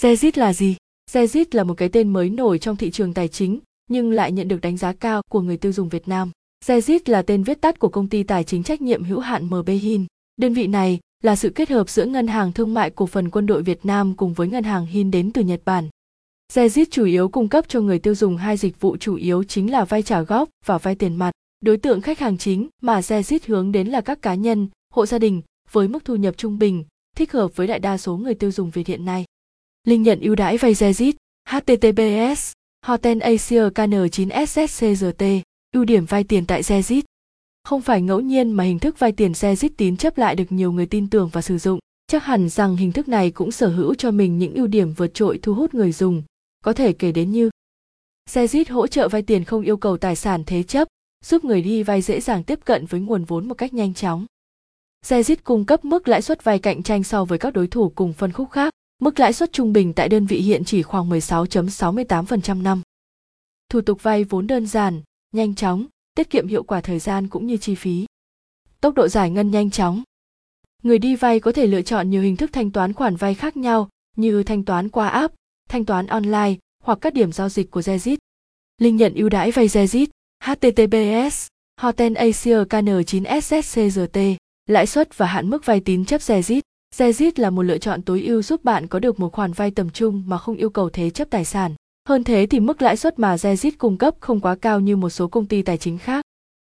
Zezit là gì? Zezit là một cái tên mới nổi trong thị trường tài chính, nhưng lại nhận được đánh giá cao của người tiêu dùng Việt Nam. Zezit là tên viết tắt của công ty tài chính trách nhiệm hữu hạn MB Hin. Đơn vị này là sự kết hợp giữa Ngân hàng Thương mại Cổ phần Quân đội Việt Nam cùng với Ngân hàng Hin đến từ Nhật Bản. Zezit chủ yếu cung cấp cho người tiêu dùng hai dịch vụ chủ yếu chính là vay trả góp và vay tiền mặt. Đối tượng khách hàng chính mà Zezit hướng đến là các cá nhân, hộ gia đình với mức thu nhập trung bình, thích hợp với đại đa số người tiêu dùng Việt hiện nay. Linh nhận ưu đãi vay Zezit, https Hoten Asia KN 9 SSCGT, ưu điểm vay tiền tại Zezit. Không phải ngẫu nhiên mà hình thức vay tiền Zezit tín chấp lại được nhiều người tin tưởng và sử dụng. Chắc hẳn rằng hình thức này cũng sở hữu cho mình những ưu điểm vượt trội thu hút người dùng, có thể kể đến như Zezit hỗ trợ vay tiền không yêu cầu tài sản thế chấp, giúp người đi vay dễ dàng tiếp cận với nguồn vốn một cách nhanh chóng. Zezit cung cấp mức lãi suất vay cạnh tranh so với các đối thủ cùng phân khúc khác. Mức lãi suất trung bình tại đơn vị hiện chỉ khoảng 16.68% năm. Thủ tục vay vốn đơn giản, nhanh chóng, tiết kiệm hiệu quả thời gian cũng như chi phí. Tốc độ giải ngân nhanh chóng. Người đi vay có thể lựa chọn nhiều hình thức thanh toán khoản vay khác nhau như thanh toán qua app, thanh toán online hoặc các điểm giao dịch của Zezit. Link nhận ưu đãi vay Zezit, https Hoten Asia KN 9 SSCGT, lãi suất và hạn mức vay tín chấp Zezit. Zezit là một lựa chọn tối ưu giúp bạn có được một khoản vay tầm trung mà không yêu cầu thế chấp tài sản. Hơn thế thì mức lãi suất mà Zezit cung cấp không quá cao như một số công ty tài chính khác.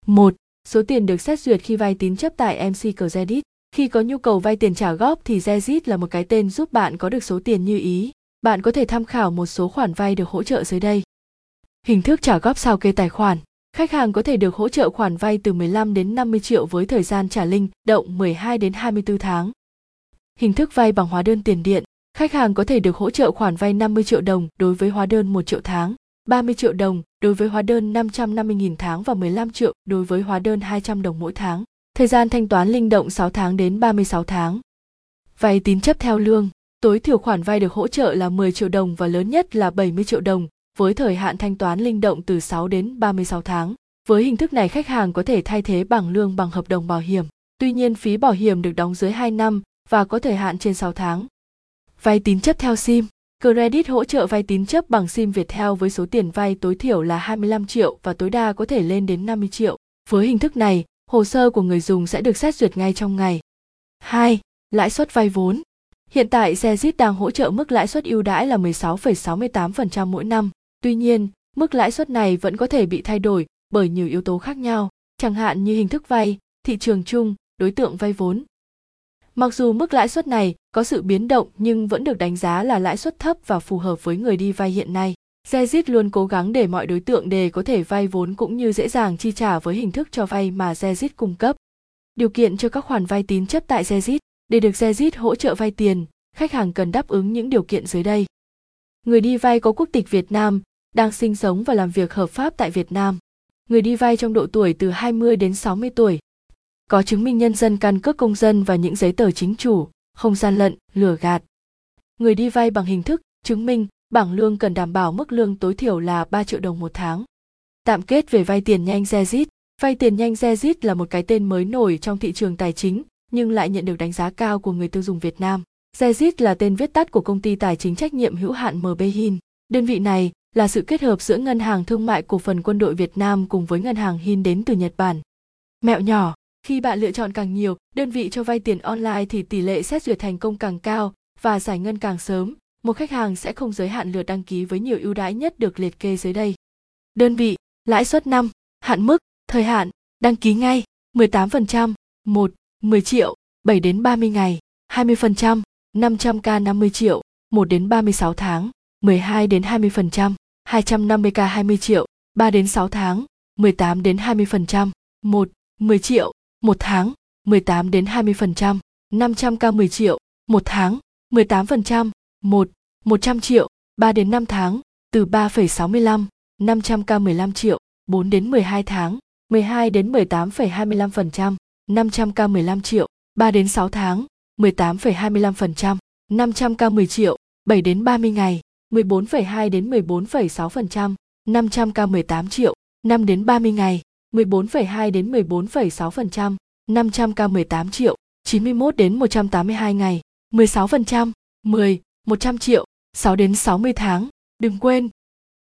1. Số tiền được xét duyệt khi vay tín chấp tại MC Credit. Khi có nhu cầu vay tiền trả góp thì Zezit là một cái tên giúp bạn có được số tiền như ý. Bạn có thể tham khảo một số khoản vay được hỗ trợ dưới đây. Hình thức trả góp sao kê tài khoản. Khách hàng có thể được hỗ trợ khoản vay từ 15 đến 50 triệu với thời gian trả linh động 12 đến 24 tháng hình thức vay bằng hóa đơn tiền điện, khách hàng có thể được hỗ trợ khoản vay 50 triệu đồng đối với hóa đơn 1 triệu tháng, 30 triệu đồng đối với hóa đơn 550.000 tháng và 15 triệu đối với hóa đơn 200 đồng mỗi tháng. Thời gian thanh toán linh động 6 tháng đến 36 tháng. Vay tín chấp theo lương, tối thiểu khoản vay được hỗ trợ là 10 triệu đồng và lớn nhất là 70 triệu đồng, với thời hạn thanh toán linh động từ 6 đến 36 tháng. Với hình thức này khách hàng có thể thay thế bằng lương bằng hợp đồng bảo hiểm. Tuy nhiên phí bảo hiểm được đóng dưới 2 năm và có thời hạn trên 6 tháng. Vay tín chấp theo SIM Credit hỗ trợ vay tín chấp bằng SIM Viettel với số tiền vay tối thiểu là 25 triệu và tối đa có thể lên đến 50 triệu. Với hình thức này, hồ sơ của người dùng sẽ được xét duyệt ngay trong ngày. 2. Lãi suất vay vốn. Hiện tại Zezit đang hỗ trợ mức lãi suất ưu đãi là 16,68% mỗi năm. Tuy nhiên, mức lãi suất này vẫn có thể bị thay đổi bởi nhiều yếu tố khác nhau, chẳng hạn như hình thức vay, thị trường chung, đối tượng vay vốn, Mặc dù mức lãi suất này có sự biến động nhưng vẫn được đánh giá là lãi suất thấp và phù hợp với người đi vay hiện nay. Zezit luôn cố gắng để mọi đối tượng đều có thể vay vốn cũng như dễ dàng chi trả với hình thức cho vay mà Zezit cung cấp. Điều kiện cho các khoản vay tín chấp tại Zezit để được Zezit hỗ trợ vay tiền, khách hàng cần đáp ứng những điều kiện dưới đây. Người đi vay có quốc tịch Việt Nam, đang sinh sống và làm việc hợp pháp tại Việt Nam. Người đi vay trong độ tuổi từ 20 đến 60 tuổi, có chứng minh nhân dân căn cước công dân và những giấy tờ chính chủ, không gian lận, lừa gạt. Người đi vay bằng hình thức chứng minh bảng lương cần đảm bảo mức lương tối thiểu là 3 triệu đồng một tháng. Tạm kết về vay tiền nhanh Zezit. Vay tiền nhanh Zezit là một cái tên mới nổi trong thị trường tài chính, nhưng lại nhận được đánh giá cao của người tiêu dùng Việt Nam. Zezit là tên viết tắt của công ty tài chính trách nhiệm hữu hạn MB Hin. Đơn vị này là sự kết hợp giữa Ngân hàng Thương mại Cổ phần Quân đội Việt Nam cùng với Ngân hàng Hin đến từ Nhật Bản. Mẹo nhỏ, khi bạn lựa chọn càng nhiều đơn vị cho vay tiền online thì tỷ lệ xét duyệt thành công càng cao và giải ngân càng sớm. Một khách hàng sẽ không giới hạn lượt đăng ký với nhiều ưu đãi nhất được liệt kê dưới đây. Đơn vị, lãi suất năm, hạn mức, thời hạn, đăng ký ngay, 18%, 1, 10 triệu, 7 đến 30 ngày, 20%, 500k 50 triệu, 1 đến 36 tháng, 12 đến 20%, 250k 20 triệu, 3 đến 6 tháng, 18 đến 20%, 1, 10 triệu, một tháng 18 đến 20%, 500k 10 triệu, một tháng 18%, 1, 100 triệu, 3 đến 5 tháng, từ 3,65, 500k 15 triệu, 4 đến 12 tháng, 12 đến 18,25%, 500k 15 triệu, 3 đến 6 tháng, 18,25%, 500k 10 triệu, 7 đến 30 ngày, 14,2 đến 14,6%, 500k 18 triệu, 5 đến 30 ngày, 14,2 đến 14,6%, 500 ca 18 triệu, 91 đến 182 ngày, 16%, 10, 100 triệu, 6 đến 60 tháng. Đừng quên,